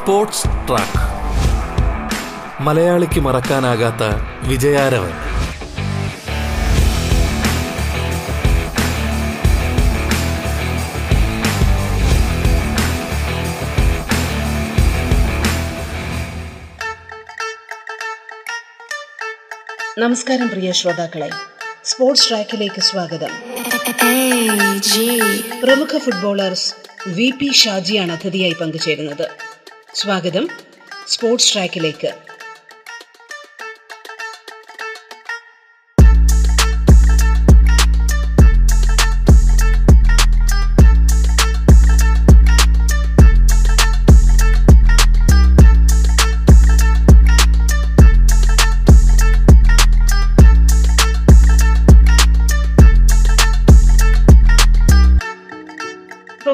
Sports track. മലയാളിക്ക് മറക്കാനാകാത്ത വിജയാരവൻ. നമസ്കാരം പ്രിയ ശ്രോതാക്കളെ. സ്പോർട്സ് ട്രാക്കിലേക്ക് സ്വാഗതം. പ്രമുഖ ഫുട്ബോളേഴ്സ് വി പി ഷാജിയാണ് അതിഥിയായി പങ്കുചേരുന്നത്. സ്വാഗതം. സ്പോർട്സ് ട്രാക്കിലേക്ക്.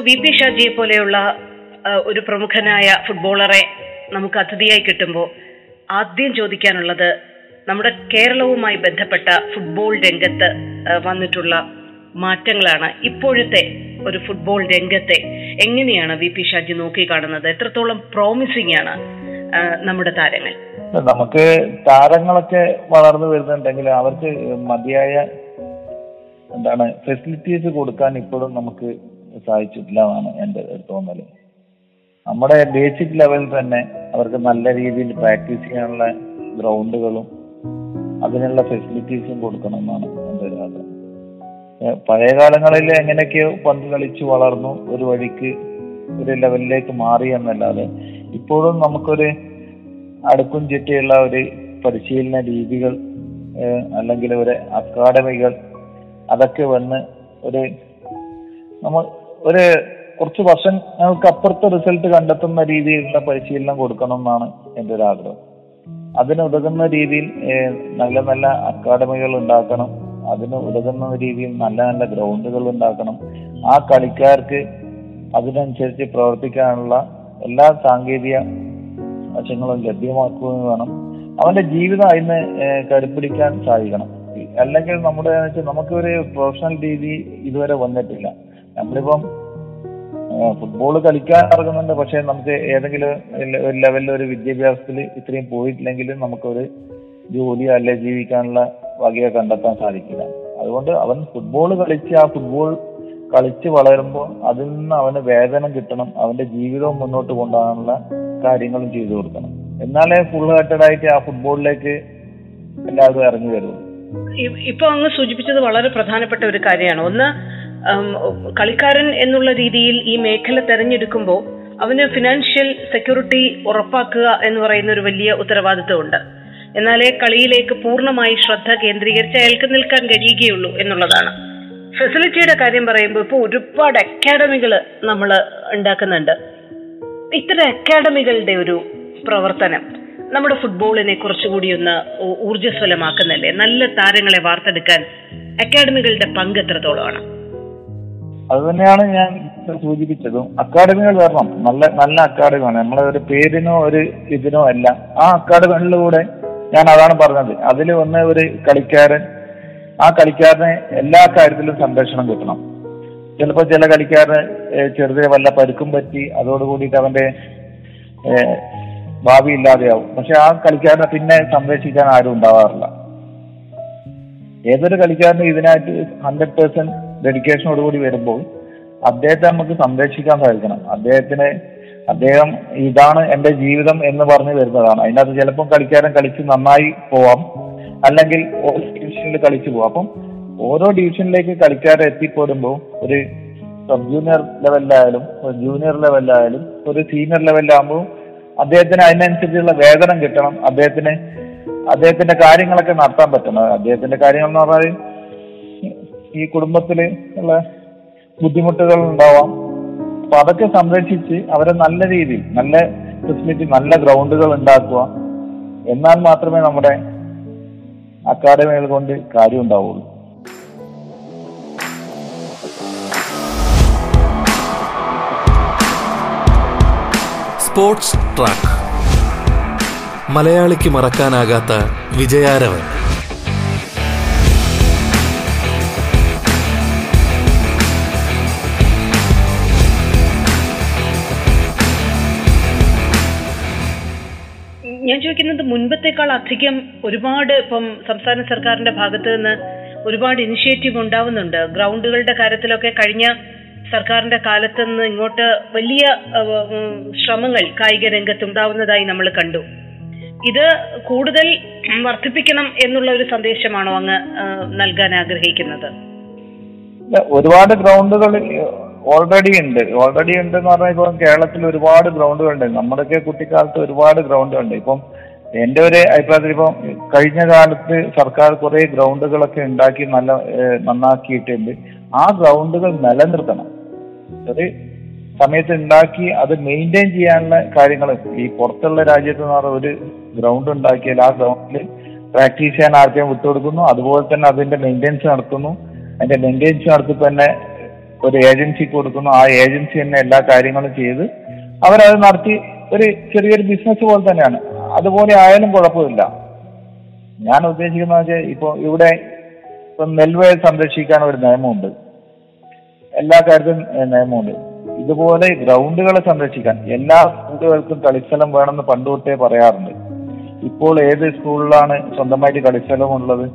വി പി ഷാജിയെ പോലെയുള്ള ഒരു പ്രമുഖനായ ഫുട്ബോളറെ നമുക്ക് അതിഥിയായി കിട്ടുമ്പോൾ ആദ്യം ചോദിക്കാനുള്ളത് നമ്മുടെ കേരളവുമായി ബന്ധപ്പെട്ട ഫുട്ബോൾ രംഗത്ത് വന്നിട്ടുള്ള മാറ്റങ്ങളാണ്. ഇപ്പോഴത്തെ ഒരു ഫുട്ബോൾ രംഗത്തെ എങ്ങനെയാണ് വി പി ഷാജി നോക്കി കാണുന്നത് എത്രത്തോളം പ്രോമിസിംഗ് ആണ് നമ്മുടെ താരങ്ങൾ? നമുക്ക് താരങ്ങളൊക്കെ വളർന്നു വരുന്നുണ്ടെങ്കിൽ അവർക്ക് മതിയായ എന്താണ് ഫെസിലിറ്റീസ് കൊടുക്കാൻ ഇപ്പോഴും നമുക്ക് സാധിച്ചിട്ടില്ല എന്നാണ് എന്റെ തോന്നൽ. നമ്മുടെ ബേസിക് ലെവലിൽ തന്നെ അവർക്ക് നല്ല രീതിയിൽ പ്രാക്ടീസ് ചെയ്യാനുള്ള ഗ്രൗണ്ടുകളും അതിനുള്ള ഫെസിലിറ്റീസും കൊടുക്കണം എന്നാണ് എന്റെ ഒരു ആഗ്രഹം. പഴയ കാലങ്ങളിൽ എങ്ങനെയൊക്കെയോ പന്ത് കളിച്ചു വളർന്നു ഒരു വഴിക്ക് ഒരു ലെവലിലേക്ക് മാറി എന്നല്ലാതെ ഇപ്പോഴും നമുക്കൊരു അടുക്കും ചുറ്റിയുള്ള ഒരു പരിശീലന രീതികൾ അല്ലെങ്കിൽ ഒരു അക്കാഡമികൾ അതൊക്കെ വന്ന് ഒരു നമ്മൾ ഒരു കുറച്ച് വർഷങ്ങൾക്ക് അപ്പുറത്തെ റിസൾട്ട് കണ്ടെത്തുന്ന രീതിയിലുള്ള പരിശീലനം കൊടുക്കണം എന്നാണ് എന്റെ ഒരു ആഗ്രഹം. അതിന് ഉതകുന്ന രീതിയിൽ നല്ല നല്ല അക്കാഡമികൾ ഉണ്ടാക്കണം. അതിന് ഉതകുന്ന രീതിയിൽ നല്ല നല്ല ഗ്രൗണ്ടുകൾ ഉണ്ടാക്കണം. ആ കളിക്കാർക്ക് അതിനനുസരിച്ച് പ്രവർത്തിക്കാനുള്ള എല്ലാ സാങ്കേതിക വശങ്ങളും ലഭ്യമാക്കുകയും വേണം. അവന്റെ ജീവിതം അതിന് ഏഹ്, കരുപ്പിടിക്കാൻ സാധിക്കണം. അല്ലെങ്കിൽ നമ്മുടെ വെച്ചാൽ നമുക്കൊരു പ്രൊഫഷണൽ രീതി ഇതുവരെ വന്നിട്ടില്ല. നമ്മളിപ്പം ഫുട്ബോൾ കളിക്കാൻ ഇറങ്ങുന്നുണ്ട്. പക്ഷെ നമുക്ക് ഏതെങ്കിലും ഒരു ലെവലിൽ ഒരു വിദ്യാഭ്യാസത്തിൽ ഇത്രയും പോയിട്ടില്ലെങ്കിൽ നമുക്കൊരു ജോലി അല്ലെ ജീവിക്കാനുള്ള വകയെ കണ്ടെത്താൻ സാധിക്കില്ല. അതുകൊണ്ട് അവൻ ഫുട്ബോൾ കളിച്ച് ആ ഫുട്ബോൾ കളിച്ച് വളരുമ്പോൾ അതിൽ നിന്ന് അവന് വേതനം കിട്ടണം അവന്റെ ജീവിതവും മുന്നോട്ട് കൊണ്ടുപോകാനുള്ള കാര്യങ്ങളും ചെയ്തു കൊടുക്കണം. എന്നാലേ ഫുൾ ഹാർട്ടഡ് ആയിട്ട് ആ ഫുട്ബോളിലേക്ക് എല്ലാവരും ഇറങ്ങി ഇ- ഇപ്പൊ അങ്ങ് സൂചിപ്പിച്ചത് വളരെ പ്രധാനപ്പെട്ട ഒരു കാര്യമാണ്. ഒന്ന് കളിക്കാരൻ എന്നുള്ള രീതിയിൽ ഈ മേഖല തെരഞ്ഞെടുക്കുമ്പോൾ അവന് ഫിനാൻഷ്യൽ സെക്യൂരിറ്റി ഉറപ്പാക്കുക എന്ന് പറയുന്ന ഒരു വലിയ ഉത്തരവാദിത്വമുണ്ട്. എന്നാലേ കളിയിലേക്ക് പൂർണമായി ശ്രദ്ധ കേന്ദ്രീകരിച്ച് അയാൾക്ക് നിൽക്കാൻ കഴിയുകയുള്ളൂ എന്നുള്ളതാണ്. ഫെസിലിറ്റിയുടെ കാര്യം പറയുമ്പോൾ ഇപ്പോൾ ഒരുപാട് അക്കാഡമികൾ നമ്മൾ ഉണ്ടാക്കുന്നുണ്ട്. ഇത്തരം അക്കാഡമികളുടെ ഒരു പ്രവർത്തനം നമ്മുടെ ഫുട്ബോളിനെ കുറച്ചുകൂടി ഒന്ന് ഊർജസ്വലമാക്കുന്നല്ലേ? നല്ല താരങ്ങളെ വാർത്തെടുക്കാൻ അക്കാഡമികളുടെ പങ്ക് എത്രത്തോളമാണ്? അത് തന്നെയാണ് ഞാൻ സൂചിപ്പിച്ചതും. അക്കാഡമികൾ വരണം നല്ല നല്ല അക്കാഡമിയാണ് നമ്മളെ ഒരു പേരിനോ ഒരു ഇതിനോ അല്ല ആ അക്കാഡമികളിലൂടെ ഞാൻ അതാണ് പറഞ്ഞത്. അതിൽ ഒന്ന് ഒരു കളിക്കാരൻ ആ കളിക്കാരന് എല്ലാ കാര്യത്തിലും സംരക്ഷണം കിട്ടണം. ചിലപ്പോൾ ചില കളിക്കാരന് ചെറുതെ വല്ല പരുക്കും പറ്റി അതോടുകൂടിയിട്ട് അവന്റെ ഭാവി ഇല്ലാതെയാവും. പക്ഷെ ആ കളിക്കാരനെ പിന്നെ സംരക്ഷിക്കാൻ ആരും ഉണ്ടാവാറില്ല. ഏതൊരു കളിക്കാരനും ഇതിനായിട്ട് ഹൺഡ്രഡ് പേഴ്സെന്റ് ഡെഡിക്കേഷനോടുകൂടി വരുമ്പോൾ അദ്ദേഹത്തെ നമുക്ക് സംരക്ഷിക്കാൻ സാധിക്കണം. അദ്ദേഹത്തിന് അദ്ദേഹം ഇതാണ് എന്റെ ജീവിതം എന്ന് പറഞ്ഞ് വരുന്നതാണ്. അതിനകത്ത് ചിലപ്പം കളിക്കാരൻ കളിച്ച് നന്നായി പോവാം. അല്ലെങ്കിൽ ഓരോ ഡിവിഷനിൽ കളിച്ചു പോവാം. അപ്പം ഓരോ ഡിവിഷനിലേക്ക് കളിക്കാരെ എത്തിപ്പോരുമ്പോൾ ഒരു സബ് ജൂനിയർ ലെവലിലായാലും ഒരു ജൂനിയർ ലെവലിലായാലും ഒരു സീനിയർ ലെവലിലാകുമ്പോൾ അദ്ദേഹത്തിന് അതിനനുസരിച്ചുള്ള വേതനം കിട്ടണം. അദ്ദേഹത്തിന് അദ്ദേഹത്തിന്റെ കാര്യങ്ങളൊക്കെ നടത്താൻ പറ്റണം. അദ്ദേഹത്തിന്റെ കാര്യങ്ങൾ എന്ന് പറഞ്ഞാൽ ഈ കുടുംബത്തിൽ ഉള്ള ബുദ്ധിമുട്ടുകൾ ഉണ്ടാവാം. അപ്പൊ അതൊക്കെ സംരക്ഷിച്ച് അവരെ നല്ല രീതിയിൽ നല്ല ഫെസിലിറ്റി നല്ല ഗ്രൗണ്ടുകൾ ഉണ്ടാക്കുക. എന്നാൽ മാത്രമേ നമ്മുടെ അക്കാദമികൾ കൊണ്ട് കാര്യം ഉണ്ടാവുള്ളൂ. Sports track. മലയാളിക്ക് മറക്കാനാകാത്ത വിജയാരവൻ. ഞാൻ മുൻപത്തേക്കാൾ അധികം ഒരുപാട് ഇപ്പം സംസ്ഥാന സർക്കാരിന്റെ ഭാഗത്ത് നിന്ന് ഒരുപാട് ഇനിഷ്യേറ്റീവ് ഉണ്ടാവുന്നുണ്ട്. ഗ്രൗണ്ടുകളുടെ കാര്യത്തിലൊക്കെ കഴിഞ്ഞ സർക്കാരിന്റെ കാലത്ത് നിന്ന് ഇങ്ങോട്ട് വലിയ ശ്രമങ്ങൾ കായിക രംഗത്ത് ഉണ്ടാവുന്നതായി നമ്മൾ കണ്ടു. ഇത് കൂടുതൽ വർദ്ധിപ്പിക്കണം എന്നുള്ള ഒരു സന്ദേശമാണോ അങ്ങ് നൽകാൻ ആഗ്രഹിക്കുന്നത്? ഒരുപാട് ഗ്രൗണ്ടുകൾ ഓൾറെഡി ഉണ്ട്. ഓൾറെഡി ഉണ്ട് എന്ന് പറഞ്ഞാൽ ഇപ്പം കേരളത്തിൽ ഒരുപാട് ഗ്രൗണ്ടുകളുണ്ട്. നമ്മുടെയൊക്കെ കുട്ടിക്കാലത്ത് ഒരുപാട് ഗ്രൗണ്ടുകൾ ഉണ്ട് ഇപ്പം എന്റെ ഒരു അഭിപ്രായത്തിൽ ഇപ്പം കഴിഞ്ഞ കാലത്ത് സർക്കാർ കുറെ ഗ്രൗണ്ടുകളൊക്കെ ഉണ്ടാക്കി നല്ല നന്നാക്കിയിട്ടുണ്ട്. ആ ഗ്രൗണ്ടുകൾ നിലനിർത്തണം. ഒരു സമയത്ത് ഉണ്ടാക്കി അത് മെയിന്റെയിൻ ചെയ്യാനുള്ള കാര്യങ്ങൾ. ഈ പുറത്തുള്ള രാജ്യത്ത് നിന്ന് പറഞ്ഞ ഒരു ഗ്രൗണ്ട് ഉണ്ടാക്കിയാൽ ആ ഗ്രൗണ്ടിൽ പ്രാക്ടീസ് ചെയ്യാൻ ആർക്കും വിട്ടുകൊടുക്കുന്നു അതുപോലെ തന്നെ അതിന്റെ മെയിന്റെനൻസ് നടത്തുന്നു. അതിന്റെ മെയിന്റെനൻസ് നടത്തി തന്നെ ഒരു ഏജൻസി കൊടുക്കുന്നു. ആ ഏജൻസി തന്നെ എല്ലാ കാര്യങ്ങളും ചെയ്ത് അവരത് നടത്തി ഒരു ചെറിയൊരു ബിസിനസ് പോലെ തന്നെയാണ്. അതുപോലെ ആയാലും കുഴപ്പമില്ല. ഞാൻ ഉദ്ദേശിക്കുന്നത് വെച്ചാൽ ഇപ്പോൾ ഇവിടെ ഇപ്പം നെൽവയൽ സംരക്ഷിക്കാൻ ഒരു നിയമമുണ്ട്. എല്ലാ കാര്യത്തിലും നിയമമുണ്ട്. ഇതുപോലെ ഗ്രൗണ്ടുകളെ സംരക്ഷിക്കാൻ എല്ലാ സ്കൂളുകൾക്കും കളിസ്ഥലം വേണമെന്ന് പണ്ട് തൊട്ടേ പറയാറുണ്ട്. ഇപ്പോൾ ഏത് സ്കൂളിലാണ് സ്വന്തമായിട്ട് കളിസ്ഥലം ഉള്ളത്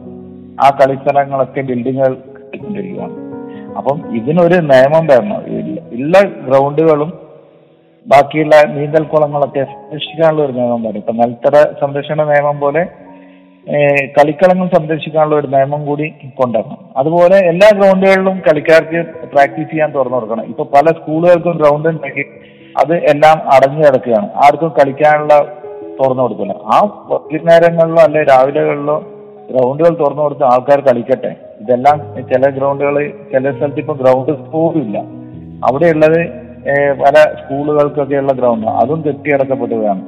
ആ കളിസ്ഥലങ്ങളൊക്കെ ബിൽഡിങ്ങുകൾ കിട്ടിക്കൊണ്ടിരിക്കുകയാണ് അപ്പം ഇതിനൊരു നിയമം വരണം. ഉള്ള ഗ്രൗണ്ടുകളും ബാക്കിയുള്ള നീന്തൽ കുളങ്ങളൊക്കെ സംരക്ഷിക്കാനുള്ള ഒരു നിയമം വരും. ഇപ്പൊ നെൽത്തറ സംരക്ഷണ നിയമം പോലെ കളിക്കളങ്ങൾ സംരക്ഷിക്കാനുള്ള ഒരു നിയമം കൂടി കൊണ്ടുവരണം. അതുപോലെ എല്ലാ ഗ്രൗണ്ടുകളിലും കളിക്കാർക്ക് പ്രാക്ടീസ് ചെയ്യാൻ തുറന്നു കൊടുക്കണം. ഇപ്പൊ പല സ്കൂളുകൾക്കും ഗ്രൗണ്ട് ഉണ്ടെങ്കിൽ അത് എല്ലാം അടഞ്ഞു കിടക്കുകയാണ്. ആർക്കും കളിക്കാനുള്ള തുറന്നു കൊടുക്കില്ല. ആ വൈകുന്നേരങ്ങളിലോ അല്ലെ രാവിലെകളിലോ ഗ്രൗണ്ടുകൾ തുറന്നു കൊടുത്ത് ആൾക്കാർ കളിക്കട്ടെ. ഇതെല്ലാം ചില ഗ്രൗണ്ടുകൾ ചില സ്ഥലത്ത് ഇപ്പൊ ഗ്രൗണ്ട് പോലും അവിടെയുള്ളത് പല സ്കൂളുകൾക്കൊക്കെയുള്ള ഗ്രൗണ്ട് അതും കെട്ടിയടക്കപ്പെട്ടതാണ്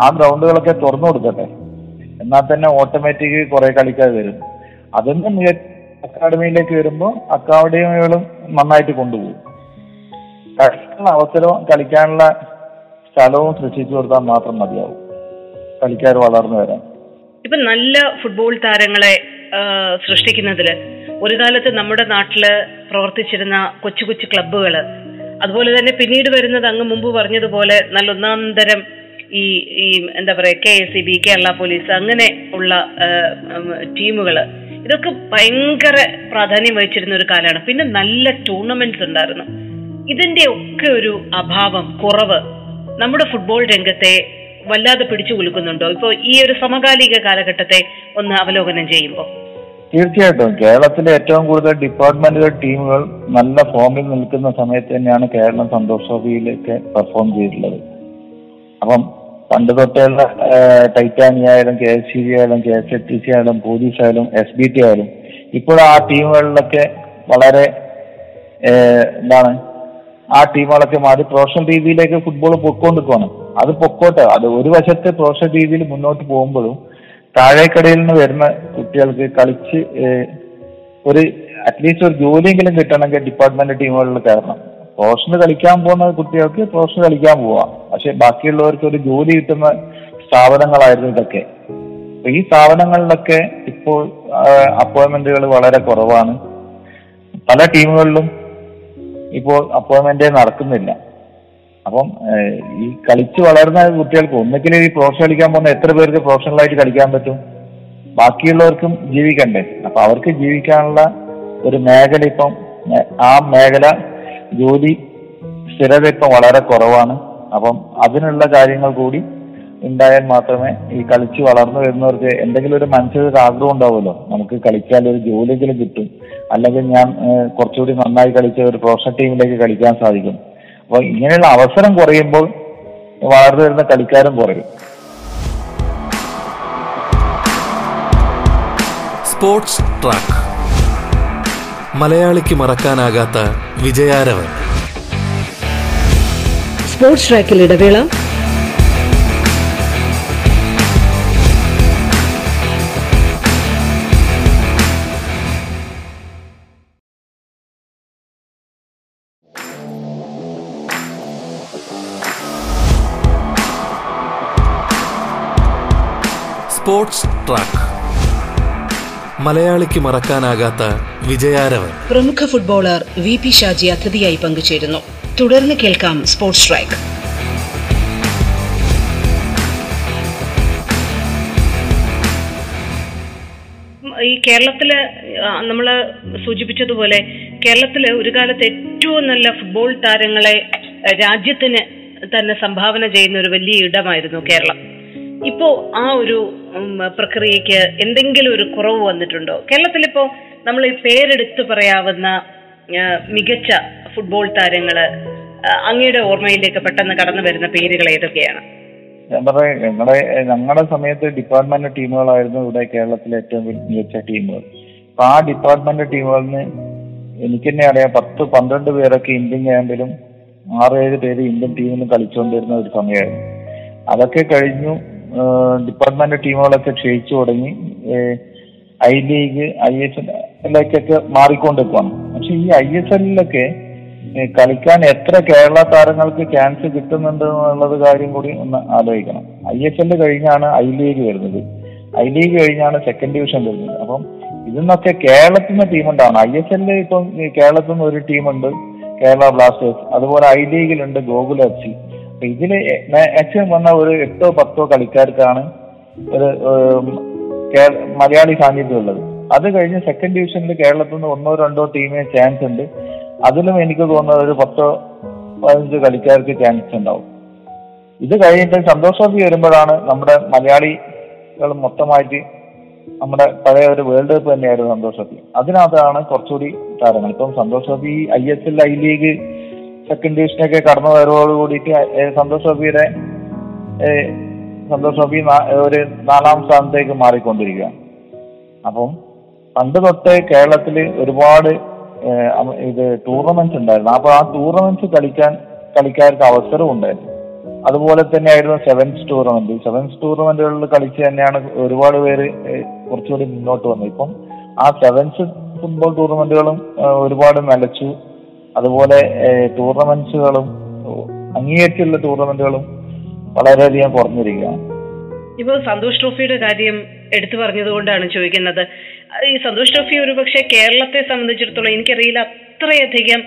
ആ ഗ്രൗണ്ടുകളൊക്കെ തുറന്നു കൊടുക്കട്ടെ. എന്നാൽ തന്നെ ഓട്ടോമാറ്റിക് കുറെ കളിക്കാർ വരും. അതൊന്നും അക്കാഡമിയിലേക്ക് വരുമ്പോൾ അക്കാഡമികളും നന്നായിട്ട് കൊണ്ടുപോകും. അവസരവും കളിക്കാനുള്ള സ്ഥലവും സൃഷ്ടിച്ചു കൊടുത്താൽ മാത്രം മതിയാവും. കളിക്കാർ വളർന്നു വരാൻ. ഇപ്പൊ നല്ല ഫുട്ബോൾ താരങ്ങളെ സൃഷ്ടിക്കുന്നതിൽ ഒരു കാലത്ത് നമ്മുടെ നാട്ടിൽ പ്രവർത്തിച്ചിരുന്ന കൊച്ചു കൊച്ചു ക്ലബ്ബുകൾ അതുപോലെ തന്നെ പിന്നീട് വരുന്നത് അങ്ങ് മുമ്പ് പറഞ്ഞതുപോലെ നല്ല ഒന്നാം തരം ഈ ഈ എന്താ പറയാ K S C B Kerala police അങ്ങനെ ഉള്ള ടീമുകൾ ഇതൊക്കെ ഭയങ്കര പ്രാധാന്യം വഹിച്ചിരുന്ന ഒരു കാലമാണ്. പിന്നെ നല്ല ടൂർണമെന്റ്സ് ഉണ്ടായിരുന്നു. ഇതിന്റെ ഒക്കെ ഒരു അഭാവം കുറവ് നമ്മുടെ ഫുട്ബോൾ രംഗത്തെ വല്ലാതെ പിടിച്ചു കുലുക്കുന്നുണ്ടോ? ഇപ്പോ ഈ ഒരു സമകാലിക കാലഘട്ടത്തെ ഒന്ന് അവലോകനം ചെയ്യുമ്പോൾ തീർച്ചയായിട്ടും. കേരളത്തിലെ ഏറ്റവും കൂടുതൽ ഡിപ്പാർട്ട്മെന്റുകൾ ടീമുകൾ നല്ല ഫോമിൽ നിൽക്കുന്ന സമയത്ത് തന്നെയാണ് കേരളം സന്തോഷ് ട്രോഫിയിലേക്ക് പെർഫോം ചെയ്തിട്ടുള്ളത്. അപ്പം പണ്ട് തൊട്ടുള്ള ടൈറ്റാനി ആയാലും കെ എസ് സി ബി ആയാലും K S F T C ആയാലും പോലീസ് ആയാലും എസ് ബി ടി ആയാലും ഇപ്പോൾ ആ ടീമുകളിലൊക്കെ വളരെ എന്താണ് ആ ടീമുകളൊക്കെ മാറി പ്രൊഫഷണൽ രീതിയിലേക്ക് ഫുട്ബോൾ പൊക്കോണ്ടിരിക്കുകയാണ് അത് പൊക്കോട്ടെ. അത് ഒരു വശത്ത് പ്രൊഫഷണൽ രീതിയിൽ മുന്നോട്ട് പോകുമ്പോഴും താഴേക്കടയിൽ നിന്ന് വരുന്ന കുട്ടികൾക്ക് കളിച്ച് ഒരു അറ്റ്ലീസ്റ്റ് ഒരു ജോലിയെങ്കിലും കിട്ടണമെങ്കിൽ ഡിപ്പാർട്ട്മെന്റ് ടീമുകളിൽ കയറണം. പ്രൊഫഷണൽ കളിക്കാൻ പോകുന്ന കുട്ടികൾക്ക് പ്രൊഫഷണൽ കളിക്കാൻ പോവാം. പക്ഷെ ബാക്കിയുള്ളവർക്ക് ഒരു ജോലി കിട്ടുന്ന സ്ഥാപനങ്ങളായിരുന്നു ഇതൊക്കെ. ഈ സ്ഥാപനങ്ങളിലൊക്കെ ഇപ്പോൾ അപ്പോയിന്റ്മെന്റുകൾ വളരെ കുറവാണ്. പല ടീമുകളിലും ഇപ്പോൾ അപ്പോയിന്റ്മെന്റേ നടക്കുന്നില്ല. അപ്പം ഈ കളിച്ച് വളർന്ന കുട്ടികൾക്ക് ഒന്നുകിൽ ഈ പ്രൊഫഷണൽ കളിക്കാൻ പോകുന്ന എത്ര പേർക്ക് പ്രൊഫഷണലായിട്ട് കളിക്കാൻ പറ്റും? ബാക്കിയുള്ളവർക്കും ജീവിക്കണ്ടേ? അപ്പൊ അവർക്ക് ജീവിക്കാനുള്ള ഒരു മേഖല ഇപ്പം ആ മേഖല ജോലി സ്ഥിരത ഇപ്പം വളരെ കുറവാണ്. അപ്പം അതിനുള്ള കാര്യങ്ങൾ കൂടി ഉണ്ടായാൽ മാത്രമേ ഈ കളിച്ച് വളർന്നു വരുന്നവർക്ക് എന്തെങ്കിലും ഒരു മനസ്സിൽ ഒരു ആഗ്രഹം ഉണ്ടാവുമല്ലോ. നമുക്ക് കളിച്ചാൽ ഒരു ജോലിയെങ്കിലും കിട്ടും. അല്ലെങ്കിൽ ഞാൻ കുറച്ചുകൂടി നന്നായി കളിച്ച ഒരു പ്രൊഫഷണൽ ടീമിലേക്ക് കളിക്കാൻ സാധിക്കും. അപ്പോൾ ഇങ്ങനെയുള്ള അവസരം കുറയുമ്പോൾ വളർന്നു വരുന്ന കളിക്കാരും കുറയും. Sports track. മലയാളിക്ക് മറക്കാനാകാത്ത വിജയാരവൻ. സ്പോർട്സ് ട്രാക്കിൽ ഇടവേള. Sports track. മലയാളിക്ക് മറക്കാനാകാത്ത വിജയാരവ് പ്രമുഖ ഫുട്ബോളർ വി പി ഷാജി അതിഥിയായി പങ്കുചേരുന്നു. തുടർന്ന് കേൾക്കാം സ്പോർട്സ് ട്രാക്ക്. ഈ കേരളത്തിൽ നമ്മൾ സൂചിപ്പിച്ചതുപോലെ കേരളത്തിൽ ഒരു കാലത്ത് ഏറ്റവും നല്ല ഫുട്ബോൾ താരങ്ങളെ രാജ്യത്തിന് തന്നെ സംഭാവന ചെയ്യുന്ന ഒരു വലിയ ഇടമായിരുന്നു കേരളം. ഇപ്പോ ആ ഒരു പ്രക്രിയക്ക് എന്തെങ്കിലും ഒരു കുറവ് വന്നിട്ടുണ്ടോ? കേരളത്തിൽ ഇപ്പോ നമ്മൾ പേരെടുത്ത് പറയാവുന്ന മികച്ച ഫുട്ബോൾ താരങ്ങൾ അങ്ങയുടെ ഓർമ്മയിലേക്ക് പെട്ടെന്ന് കടന്നു വരുന്ന പേരുകൾ ഏതൊക്കെയാണ്? ഞാൻ പറയാം ഞങ്ങളുടെ ഞങ്ങളുടെ സമയത്ത് ഡിപ്പാർട്ട്മെന്റ് ടീമുകളായിരുന്നു ഇവിടെ കേരളത്തിലെ ഏറ്റവും മികച്ച ടീമുകൾ. അപ്പൊ ആ ഡിപ്പാർട്ട്മെന്റ് ടീമുകളിൽ നിന്ന് എനിക്ക് തന്നെ അറിയാം പത്ത് പന്ത്രണ്ട് പേരൊക്കെ ഇന്ത്യൻ ക്യാമ്പിലും ആറ് ഏഴ് പേര് ഇന്ത്യൻ ടീമിന് കളിച്ചുകൊണ്ടിരുന്ന ഒരു സമയമായിരുന്നു. അതൊക്കെ കഴിഞ്ഞു ഡിപ്പാർട്ട്മെന്റ് ടീമുകളൊക്കെ ക്ഷയിച്ചു തുടങ്ങി. ഐ ലീഗ് ഐ എസ് എല്ലൊക്കെ മാറിക്കൊണ്ടിരിക്കുകയാണ് പക്ഷെ ഈ ഐ എസ് എല്ലിലൊക്കെ കളിക്കാൻ എത്ര കേരള താരങ്ങൾക്ക് ചാൻസ് കിട്ടുന്നുണ്ട് എന്നുള്ളത് കാര്യം കൂടി ഒന്ന് ആലോചിക്കണം. ഐ എസ് എല്ല് കഴിഞ്ഞാണ് ഐ ലീഗ് വരുന്നത്. ഐ ലീഗ് കഴിഞ്ഞാണ് സെക്കൻഡ് ഡിവിഷൻ വരുന്നത്. അപ്പം ഇതിന്നൊക്കെ കേരളത്തിൽ നിന്ന് ടീമുണ്ടാണ് ഐ എസ് എല്ലിൽ ഇപ്പം കേരളത്തിൽ നിന്ന് ഒരു ടീമുണ്ട് കേരള ബ്ലാസ്റ്റേഴ്സ്. അതുപോലെ ഐ ലീഗിലുണ്ട് ഗോകുല എഫ് സി ഇതിൽ മാക്സിമം വന്ന ഒരു എട്ടോ പത്തോ കളിക്കാർക്കാണ് ഒരു മലയാളി സാന്നിധ്യം ഉള്ളത്. അത് കഴിഞ്ഞ് സെക്കൻഡ് ഡിവിഷനിൽ കേരളത്തിൽ നിന്ന് ഒന്നോ രണ്ടോ ടീമിന് ചാൻസ് ഉണ്ട്. അതിലും എനിക്ക് തോന്നുന്നത് ഒരു പത്തോ പതിനഞ്ച് കളിക്കാർക്ക് ചാൻസ് ഉണ്ടാവും. ഇത് കഴിഞ്ഞിട്ട് സന്തോഷ് ട്രോഫി വരുമ്പോഴാണ് നമ്മുടെ മലയാളികൾ മൊത്തമായിട്ട് നമ്മുടെ പഴയ ഒരു വേൾഡ് കപ്പ് തന്നെയായിരുന്നു സന്തോഷ് ട്രോഫി അതിനകത്താണ് കുറച്ചുകൂടി താരങ്ങൾ. ഇപ്പം Santosh trophy I S L I league second ഡിവിഷനൊക്കെ കടന്നു വരവോട് കൂടിയിട്ട് സന്തോഷ് ട്രോഫിയുടെ സന്തോഷ് ട്രോഫി ഒരു നാലാം സ്ഥാനത്തേക്ക് മാറിക്കൊണ്ടിരിക്കുകയാണ്. അപ്പം പണ്ട് തൊട്ടേ കേരളത്തിൽ ഒരുപാട് ഇത് ടൂർണമെന്റ്സ് ഉണ്ടായിരുന്നു. അപ്പൊ ആ ടൂർണമെന്റ്സ് കളിക്കാൻ കളിക്കാർക്ക് അവസരം ഉണ്ടായിരുന്നു. അതുപോലെ തന്നെയായിരുന്നു സെവൻസ് ടൂർണമെന്റ്. സെവൻസ് ടൂർണമെന്റുകളിൽ കളിച്ച് തന്നെയാണ് ഒരുപാട് പേര് കുറച്ചുകൂടി മുന്നോട്ട് വന്നത്. ഇപ്പം ആ സെവൻസ് ഫുട്ബോൾ ടൂർണമെന്റുകളും ഒരുപാട് നിലച്ചു അതുപോലെ ടൂർണമെന്റ്സുകളും അങ്ങേയറ്റുള്ള ടൂർണമെന്റുകളും വളരെയധികം കുറഞ്ഞിരിക്കുകയാണ്. ഇപ്പോൾ സന്തോഷ് ട്രോഫിയുടെ കാര്യം എടുത്തു പറഞ്ഞതുകൊണ്ടാണ് ചോദിക്കുന്നത്. ഈ സന്തോഷ് ട്രോഫി ഒരു പക്ഷേ കേരളത്തെ സംബന്ധിച്ചിടത്തോളം എനിക്കറിയില്ല അത്രയധികം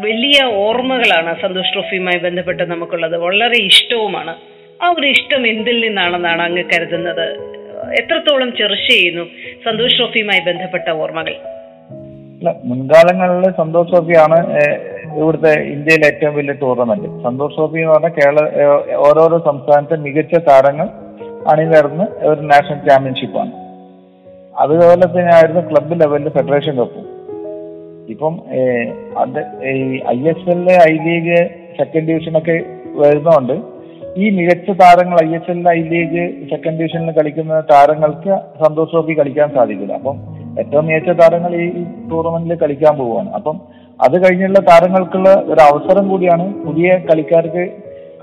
വലിയ ഓർമ്മകളാണ് സന്തോഷ് ട്രോഫിയുമായി ബന്ധപ്പെട്ട് നമുക്കുള്ളത്. വളരെ ഇഷ്ടവുമാണ്. ആ ഒരു ഇഷ്ടം എന്തിൽ നിന്നാണെന്നാണ് അങ്ങ് കരുതുന്നത്. എത്രത്തോളം ചെറുശ് ചെയ്യുന്നു സന്തോഷ് ട്രോഫിയുമായി ബന്ധപ്പെട്ട ഓർമ്മകൾ? മുൻകാലങ്ങളിൽ സന്തോഷ് ട്രോഫിയാണ് ഇവിടുത്തെ ഇന്ത്യയിലെ ഏറ്റവും വലിയ ടൂർണമെന്റ് സന്തോഷ് ട്രോഫി എന്ന് പറഞ്ഞാൽ കേരള ഓരോരോ സംസ്ഥാനത്തെ മികച്ച താരങ്ങൾ അണിനിരന്ന് ഒരു നാഷണൽ ചാമ്പ്യൻഷിപ്പാണ് അതുപോലെ തന്നെയായിരുന്നു ക്ലബ് ലെവലിൽ ഫെഡറേഷൻ കപ്പ് ഇപ്പം അത് ഈ I S L I league second ഡിവിഷനൊക്കെ വരുന്നതുകൊണ്ട് ഈ മികച്ച താരങ്ങൾ I S L I league second ഡിവിഷനിൽ കളിക്കുന്ന താരങ്ങൾക്ക് സന്തോഷ് ട്രോഫി കളിക്കാൻ സാധിക്കില്ല. അപ്പം ഏറ്റവും മികച്ച താരങ്ങൾ ഈ ടൂർണമെന്റിൽ കളിക്കാൻ പോവുകയാണ്. അപ്പം അത് കഴിഞ്ഞുള്ള താരങ്ങൾക്കുള്ള ഒരു അവസരം കൂടിയാണ് പുതിയ കളിക്കാർക്ക്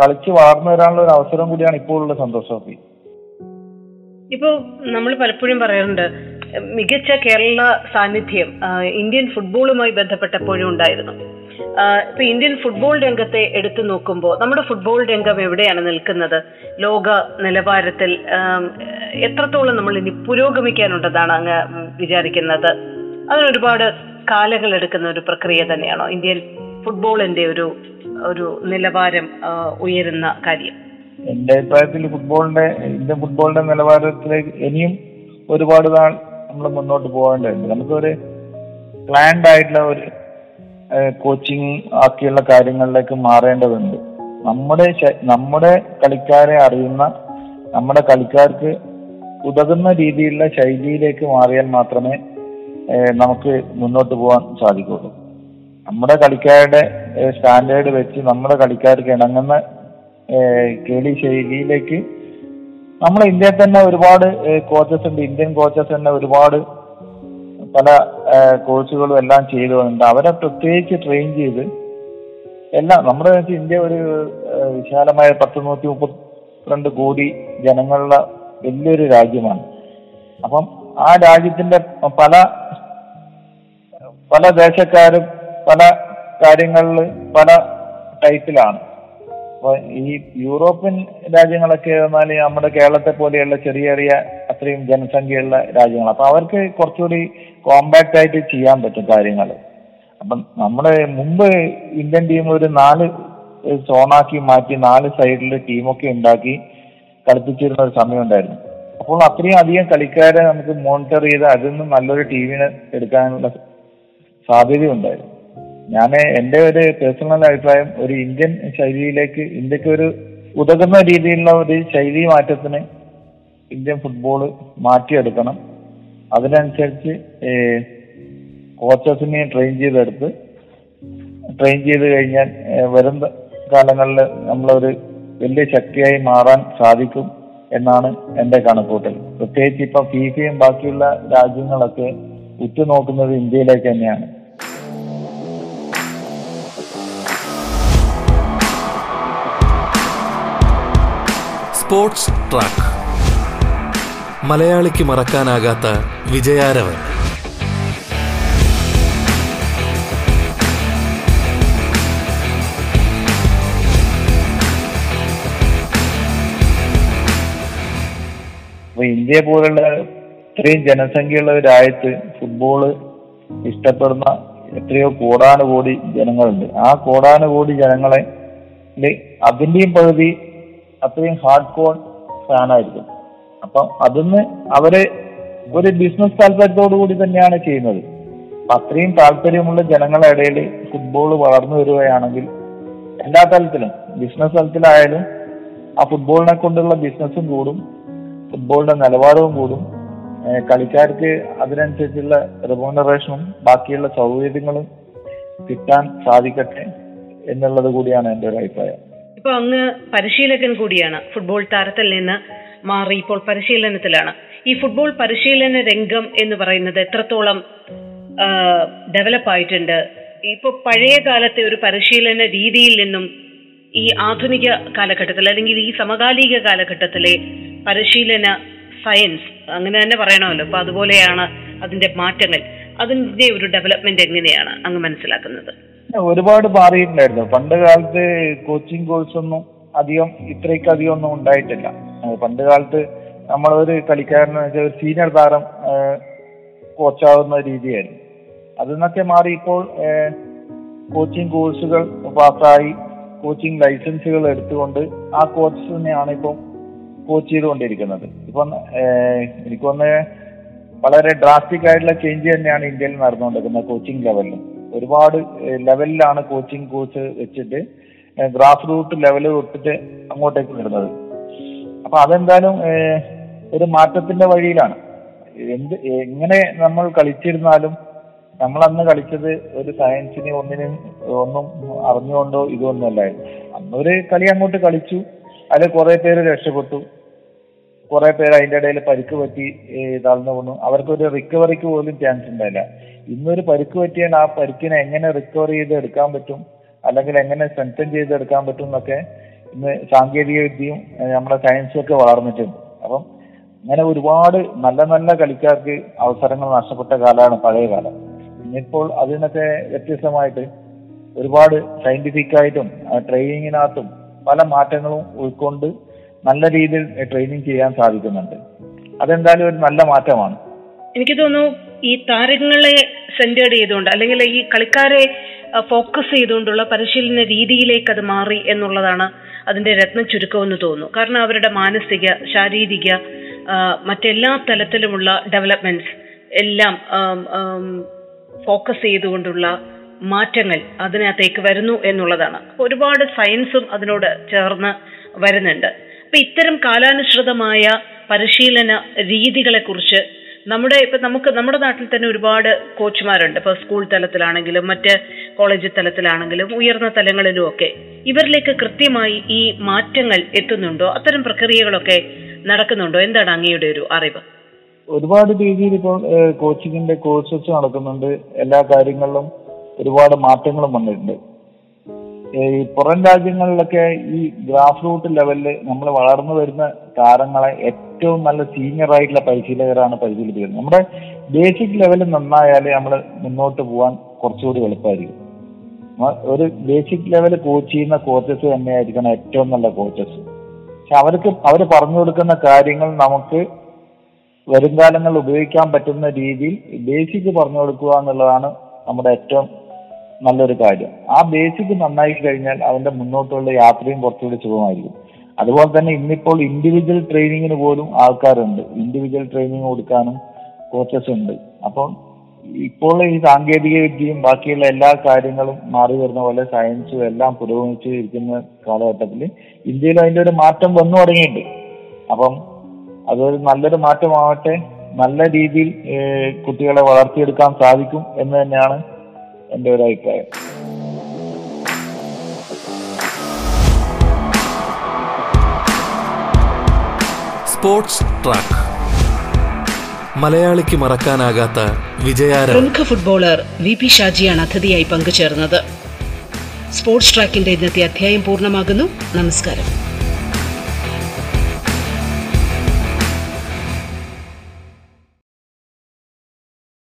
കളിച്ച് വളർന്നു വരാനുള്ള ഒരു അവസരം കൂടിയാണ് ഇപ്പോൾ ഉള്ള സന്തോഷ് ഇപ്പോ നമ്മൾ പലപ്പോഴും പറയാറുണ്ട് മികച്ച കേരള സാന്നിധ്യം ഇന്ത്യൻ ഫുട്ബോളുമായി ബന്ധപ്പെട്ടപ്പോഴും ഉണ്ടായിരുന്നു. ഇപ്പൊ ഇന്ത്യൻ ഫുട്ബോൾ രംഗത്തെ എടുത്തു നോക്കുമ്പോൾ നമ്മുടെ ഫുട്ബോൾ രംഗം എവിടെയാണ് നിൽക്കുന്നത്? ലോക നിലവാരത്തിൽ എത്രത്തോളം നമ്മൾ ഇനി പുരോഗമിക്കാനുണ്ടെന്നാണ് അങ്ങ് വിചാരിക്കുന്നത്? അതിനൊരുപാട് കാലങ്ങൾ എടുക്കുന്ന ഒരു പ്രക്രിയ തന്നെയാണോ ഇന്ത്യൻ ഫുട്ബോളിന്റെ ഒരു ഒരു നിലവാരം ഉയരുന്ന കാര്യം? എന്റെ അഭിപ്രായത്തിൽ ഫുട്ബോളിന്റെ ഇന്ത്യൻ ഫുട്ബോളിന്റെ നിലവാരത്തിലേക്ക് ഇനിയും ഒരുപാട് നാൾ നമ്മൾ മുന്നോട്ട് പോകേണ്ടതുണ്ട് നമുക്കൊരു പ്ലാൻഡ് ആയിട്ടുള്ള ഒരു കോച്ചിങ് ആക്കിയുള്ള കാര്യങ്ങളിലേക്ക് മാറേണ്ടതുണ്ട്. നമ്മുടെ നമ്മുടെ കളിക്കാരെ അറിയുന്ന നമ്മുടെ കളിക്കാർക്ക് ഉതകുന്ന രീതിയിലുള്ള ശൈലിയിലേക്ക് മാറിയാൽ മാത്രമേ നമുക്ക് മുന്നോട്ട് പോകാൻ സാധിക്കുള്ളൂ നമ്മുടെ കളിക്കാരുടെ സ്റ്റാൻഡേർഡ് വെച്ച് നമ്മുടെ കളിക്കാർക്ക് ഇണങ്ങുന്ന കേളി ശൈലിയിലേക്ക് നമ്മുടെ ഇന്ത്യയിൽ തന്നെ ഒരുപാട് കോച്ചസ് ഉണ്ട്. ഇന്ത്യൻ കോച്ചസ് തന്നെ ഒരുപാട് പല കോഴ്സുകളും എല്ലാം ചെയ്തു വന്നിട്ടുണ്ട്. അവരെ പ്രത്യേകിച്ച് ട്രെയിൻ ചെയ്ത് എല്ലാം നമ്മുടെ ഇന്ത്യ ഒരു വിശാലമായ പത്ത് നൂറ്റി മുപ്പത്തിരണ്ട് കോടി ജനങ്ങളുള്ള വലിയൊരു രാജ്യമാണ്. അപ്പം ആ രാജ്യത്തിന്റെ പല പല ദേശക്കാരും പല കാര്യങ്ങളിൽ പല ടൈപ്പിലാണ് അപ്പൊ ഈ യൂറോപ്യൻ രാജ്യങ്ങളൊക്കെ എന്നാൽ നമ്മുടെ കേരളത്തെ പോലെയുള്ള ചെറിയ ചെറിയ അത്രയും ജനസംഖ്യയുള്ള രാജ്യങ്ങൾ. അപ്പൊ അവർക്ക് കുറച്ചുകൂടി കോമ്പാക്ട് ആയിട്ട് ചെയ്യാൻ പറ്റും കാര്യങ്ങൾ. അപ്പം നമ്മുടെ മുമ്പ് ഇന്ത്യൻ ടീം ഒരു നാല് സോണാക്കി മാറ്റി നാല് സൈഡിൽ ടീമൊക്കെ ഉണ്ടാക്കി കളിപ്പിച്ചിരുന്ന ഒരു സമയം ഉണ്ടായിരുന്നു. അപ്പോൾ അത്രയും അധികം കളിക്കാരെ നമുക്ക് മോണിറ്റർ ചെയ്ത് അതിൽ നിന്ന് നല്ലൊരു ടീമിനെ എടുക്കാനുള്ള സാധ്യതയുണ്ടായിരുന്നു. ഞാൻ എന്റെ ഒരു പേഴ്സണൽ അഭിപ്രായം ഒരു ഇന്ത്യൻ ശൈലിയിലേക്ക് ഇന്ത്യയ്ക്ക് ഒരു ഉതകുന്ന രീതിയിലുള്ള ഒരു ശൈലി മാറ്റത്തിന് ഇന്ത്യൻ ഫുട്ബോൾ മാറ്റിയെടുക്കണം. അതിനനുസരിച്ച് കോച്ചസിനെ ട്രെയിൻ ചെയ്തെടുത്ത് ട്രെയിൻ ചെയ്ത് കഴിഞ്ഞാൽ വരും കാലങ്ങളിൽ നമ്മളൊരു വലിയ ശക്തിയായി മാറാൻ സാധിക്കും എന്നാണ് എന്റെ കണക്കൂട്ടൽ. പ്രത്യേകിച്ച് ഇപ്പം ഫീഫയും ബാക്കിയുള്ള രാജ്യങ്ങളൊക്കെ ഉറ്റുനോക്കുന്നത് ഇന്ത്യയിലേക്ക് തന്നെയാണ്. Sports track. മലയാളിക്ക് മറക്കാനാകാത്ത വിജയാരവൻ. ഇന്ത്യ പോലുള്ള ഇത്രയും ജനസംഖ്യയുള്ള ഒരു രാജ്യത്ത് ഫുട്ബോൾ ഇഷ്ടപ്പെടുന്ന എത്രയോ കോടാനുകോടി ജനങ്ങളുണ്ട്. ആ കോടാനുകോടി ജനങ്ങളെ അതിന്റെയും പകുതി അത്രയും ഹാർഡ് കോൺ ഫാനായിരിക്കും അപ്പം അതിന്ന് അവർ ഒരു ബിസിനസ് താല്പര്യത്തോടു കൂടി തന്നെയാണ് ചെയ്യുന്നത്. അത്രയും താല്പര്യമുള്ള ജനങ്ങളുടെ ഇടയിൽ ഫുട്ബോൾ വളർന്നു വരികയാണെങ്കിൽ എല്ലാ തലത്തിലും ബിസിനസ് തലത്തിലായാലും ആ ഫുട്ബോളിനെ കൊണ്ടുള്ള ബിസിനസ്സും കൂടും ഫുട്ബോളിന്റെ നിലവാരവും കൂടും. കളിക്കാർക്ക് അതിനനുസരിച്ചുള്ള റെമ്യൂണറേഷനും ബാക്കിയുള്ള സൗകര്യങ്ങളും കിട്ടാൻ സാധിക്കട്ടെ എന്നുള്ളത് കൂടിയാണ് എന്റെ ഒരു അഭിപ്രായം. ഇപ്പൊ അങ്ങ് പരിശീലകൻ കൂടിയാണ്. ഫുട്ബോൾ താരത്തിൽ നിന്ന് മാറി ഇപ്പോൾ പരിശീലനത്തിലാണ്. ഈ ഫുട്ബോൾ പരിശീലന രംഗം എന്ന് പറയുന്നത് എത്രത്തോളം ഡെവലപ്പ് ആയിട്ടുണ്ട്. ഇപ്പൊ പഴയ കാലത്തെ ഒരു പരിശീലന രീതിയിൽ നിന്നും ഈ ആധുനിക കാലഘട്ടത്തിൽ അല്ലെങ്കിൽ ഈ സമകാലിക കാലഘട്ടത്തിലെ പരിശീലന സയൻസ് അങ്ങനെ തന്നെ പറയണമല്ലോ. അപ്പൊ അതുപോലെയാണ് അതിന്റെ മാറ്റങ്ങൾ. അതിന്റെ ഒരു ഡെവലപ്മെന്റ് എങ്ങനെയാണ് അങ്ങ് മനസ്സിലാക്കുന്നത്? ഒരുപാട് മാറിയിട്ടുണ്ടായിരുന്നു. പണ്ട് കാലത്ത് കോച്ചിങ് കോഴ്സ് ഒന്നും അധികം ഇത്രയ്ക്ക് അധികം ഒന്നും ഉണ്ടായിട്ടില്ല. പണ്ട് കാലത്ത് നമ്മളൊരു കളിക്കാരൻ ഒരു സീനിയർ താരം കോച്ചാവുന്ന രീതിയായിരുന്നു. അതിന്നൊക്കെ മാറി ഇപ്പോൾ കോച്ചിങ് കോഴ്സുകൾ പാസ്സായി കോച്ചിങ് ലൈസൻസുകൾ എടുത്തുകൊണ്ട് ആ കോച്ച് തന്നെയാണ് ഇപ്പം കോച്ച് ചെയ്തുകൊണ്ടിരിക്കുന്നത്. ഇപ്പം എനിക്കൊന്ന് വളരെ ഡ്രാസ്റ്റിക് ആയിട്ടുള്ള ചേഞ്ച് തന്നെയാണ് ഇന്ത്യയിൽ നടന്നുകൊണ്ടിരിക്കുന്നത് കോച്ചിങ് ലെവലിലും ഒരുപാട് ലെവലിലാണ് കോച്ചിങ് കോച്ച് വെച്ചിട്ട് ഗ്രാസ് റൂട്ട് ലെവൽ തൊട്ടിട്ട് അങ്ങോട്ടേക്ക് വരുന്നത്. അപ്പൊ അതെന്തായാലും ഒരു മാറ്റത്തിന്റെ വഴിയിലാണ്. എന്ത് എങ്ങനെ നമ്മൾ കളിച്ചിരുന്നാലും നമ്മൾ അന്ന് കളിച്ചത് ഒരു സയൻസിനെ ഒന്നിനും ഒന്നും അറിഞ്ഞുകൊണ്ടോ ഇതൊന്നും അല്ലായിരുന്നു. അന്നൊരു കളി അങ്ങോട്ട് കളിച്ചു അതിൽ കുറെ പേര് രക്ഷപ്പെട്ടു. കുറെ പേര് അതിന്റെ ഇടയിൽ പരിക്ക് പറ്റി താഴ്ന്നു വീണു അവർക്കൊരു റിക്കവറിക്ക് പോലും ചാൻസ് ഉണ്ടായില്ല. ഇന്നൊരു പരിക്ക് പറ്റിയാൽ ആ പരിക്കിനെ എങ്ങനെ റിക്കവർ ചെയ്ത് എടുക്കാൻ പറ്റും? അല്ലെങ്കിൽ എങ്ങനെ സ്ട്രെങ്തൻ ചെയ്ത് എടുക്കാൻ പറ്റും എന്നൊക്കെ ഇന്ന് സാങ്കേതിക വിദ്യയും നമ്മുടെ സയൻസും ഒക്കെ വളർന്നിട്ടുണ്ട്. അപ്പം അങ്ങനെ ഒരുപാട് നല്ല നല്ല കളിക്കാർക്ക് അവസരങ്ങൾ നഷ്ടപ്പെട്ട കാലമാണ് പഴയ കാലം. ഇന്നിപ്പോൾ അതിനൊക്കെ വ്യത്യസ്തമായിട്ട് ഒരുപാട് സയന്റിഫിക് ആയിട്ടും ട്രെയിനിങ്ങിനകത്തും പല മാറ്റങ്ങളും ഉൾക്കൊണ്ട് നല്ല രീതിയിൽ ട്രെയിനിങ് ചെയ്യാൻ സാധിക്കുന്നുണ്ട്. അതെന്തായാലും ഒരു നല്ല മാറ്റമാണ്. എനിക്ക് തോന്നുന്നു ഈ താരങ്ങളെ സെന്റേഡ് ചെയ്തുകൊണ്ട് അല്ലെങ്കിൽ ഈ കളിക്കാരെ ഫോക്കസ് ചെയ്തുകൊണ്ടുള്ള പരിശീലന രീതിയിലേക്ക് അത് മാറി എന്നുള്ളതാണ് അതിന്റെ രത്ന ചുരുക്കമെന്ന് തോന്നുന്നു. കാരണം അവരുടെ മാനസിക ശാരീരിക മറ്റെല്ലാ തലത്തിലുമുള്ള ഡെവലപ്മെന്റ്സ് എല്ലാം ഫോക്കസ് ചെയ്തുകൊണ്ടുള്ള മാറ്റങ്ങൾ അതിനകത്തേക്ക് വരുന്നു എന്നുള്ളതാണ്. ഒരുപാട് സയൻസും അതിനോട് ചേർന്ന് വരുന്നുണ്ട്. അപ്പൊ ഇത്തരം കാലാനുസൃതമായ പരിശീലന രീതികളെ കുറിച്ച് നമ്മുടെ ഇപ്പൊ നമുക്ക് നമ്മുടെ നാട്ടിൽ തന്നെ ഒരുപാട് കോച്ചുമാരുണ്ട്. ഇപ്പൊ സ്കൂൾ തലത്തിലാണെങ്കിലും മറ്റ് കോളേജ് തലത്തിലാണെങ്കിലും ഉയർന്ന തലങ്ങളിലും ഒക്കെ ഇവരിലേക്ക് കൃത്യമായി ഈ മാറ്റങ്ങൾ എത്തുന്നുണ്ടോ? അത്തരം പ്രക്രിയകളൊക്കെ നടക്കുന്നുണ്ടോ? എന്താണ് അങ്ങയുടെ ഒരു അറിവ്? ഒരുപാട് രീതിയിൽ ഇപ്പോൾ കോച്ചിങ്ങിന്റെ കോഴ്സസ് നടക്കുന്നുണ്ട്. എല്ലാ കാര്യങ്ങളിലും ഒരുപാട് മാറ്റങ്ങളും വന്നിട്ടുണ്ട്. ഈ പുറം രാജ്യങ്ങളിലൊക്കെ ഈ ഗ്രാസ് റൂട്ട് ലെവലിൽ നമ്മൾ വളർന്നു വരുന്ന താരങ്ങളെ ഏറ്റവും നല്ല സീനിയർ ആയിട്ടുള്ള പരിശീലകരാണ് പരിശീലിപ്പിക്കുന്നത്. നമ്മുടെ ബേസിക് ലെവൽ നന്നായാലേ നമ്മൾ മുന്നോട്ട് പോകാൻ കുറച്ചുകൂടി എളുപ്പമായിരിക്കും. ഒരു ബേസിക് ലെവൽ കോച്ച് ചെയ്യുന്ന കോച്ചസ് തന്നെയായിരിക്കണം ഏറ്റവും നല്ല കോച്ചസ് പക്ഷെ അവർക്ക് അവർ പറഞ്ഞു കൊടുക്കുന്ന കാര്യങ്ങൾ നമുക്ക് വരും കാലങ്ങളിൽ ഉപയോഗിക്കാൻ പറ്റുന്ന രീതിയിൽ ബേസിക് പറഞ്ഞു കൊടുക്കുക എന്നുള്ളതാണ് നമ്മുടെ ഏറ്റവും നല്ലൊരു കാര്യം. ആ ബേസിക് നന്നായി കഴിഞ്ഞാൽ അവന്റെ മുന്നോട്ടുള്ള യാത്രയും കുറച്ചുകൂടി സുഖമായിരിക്കും. അതുപോലെ തന്നെ ഇന്നിപ്പോൾ ഇൻഡിവിജ്വൽ ട്രെയിനിങ്ങിന് പോലും ആൾക്കാരുണ്ട്. ഇൻഡിവിജ്വൽ ട്രെയിനിങ് കൊടുക്കാനും കോച്ചസ് ഉണ്ട്. അപ്പോൾ ഇപ്പോൾ ഈ സാങ്കേതിക വിദ്യയും ബാക്കിയുള്ള എല്ലാ കാര്യങ്ങളും മാറി വരുന്ന പോലെ സയൻസും എല്ലാം പുരോഗമിച്ചു ഇരിക്കുന്ന കാലഘട്ടത്തിൽ ഇന്ത്യയിൽ അതിന്റെ ഒരു മാറ്റം വന്നു തുടങ്ങിയിട്ടുണ്ട്. അപ്പം അതൊരു നല്ലൊരു മാറ്റമാവട്ടെ. നല്ല രീതിയിൽ കുട്ടികളെ വളർത്തിയെടുക്കാൻ സാധിക്കും എന്ന് തന്നെയാണ് എന്റെ ഒരു അഭിപ്രായം. Sports track. മലയാളിക്ക് മറക്കാനാകാത്ത വിജയാരവൻ പ്രമുഖ ഫുട്ബോളർ വി പി ഷാജിയാണ് അതിഥിയായി പങ്കുചേർന്നത്. സ്പോർട്സ് ട്രാക്കിന്റെ ഇന്നത്തെ അധ്യായം പൂർണമാകുന്നു. നമസ്കാരം.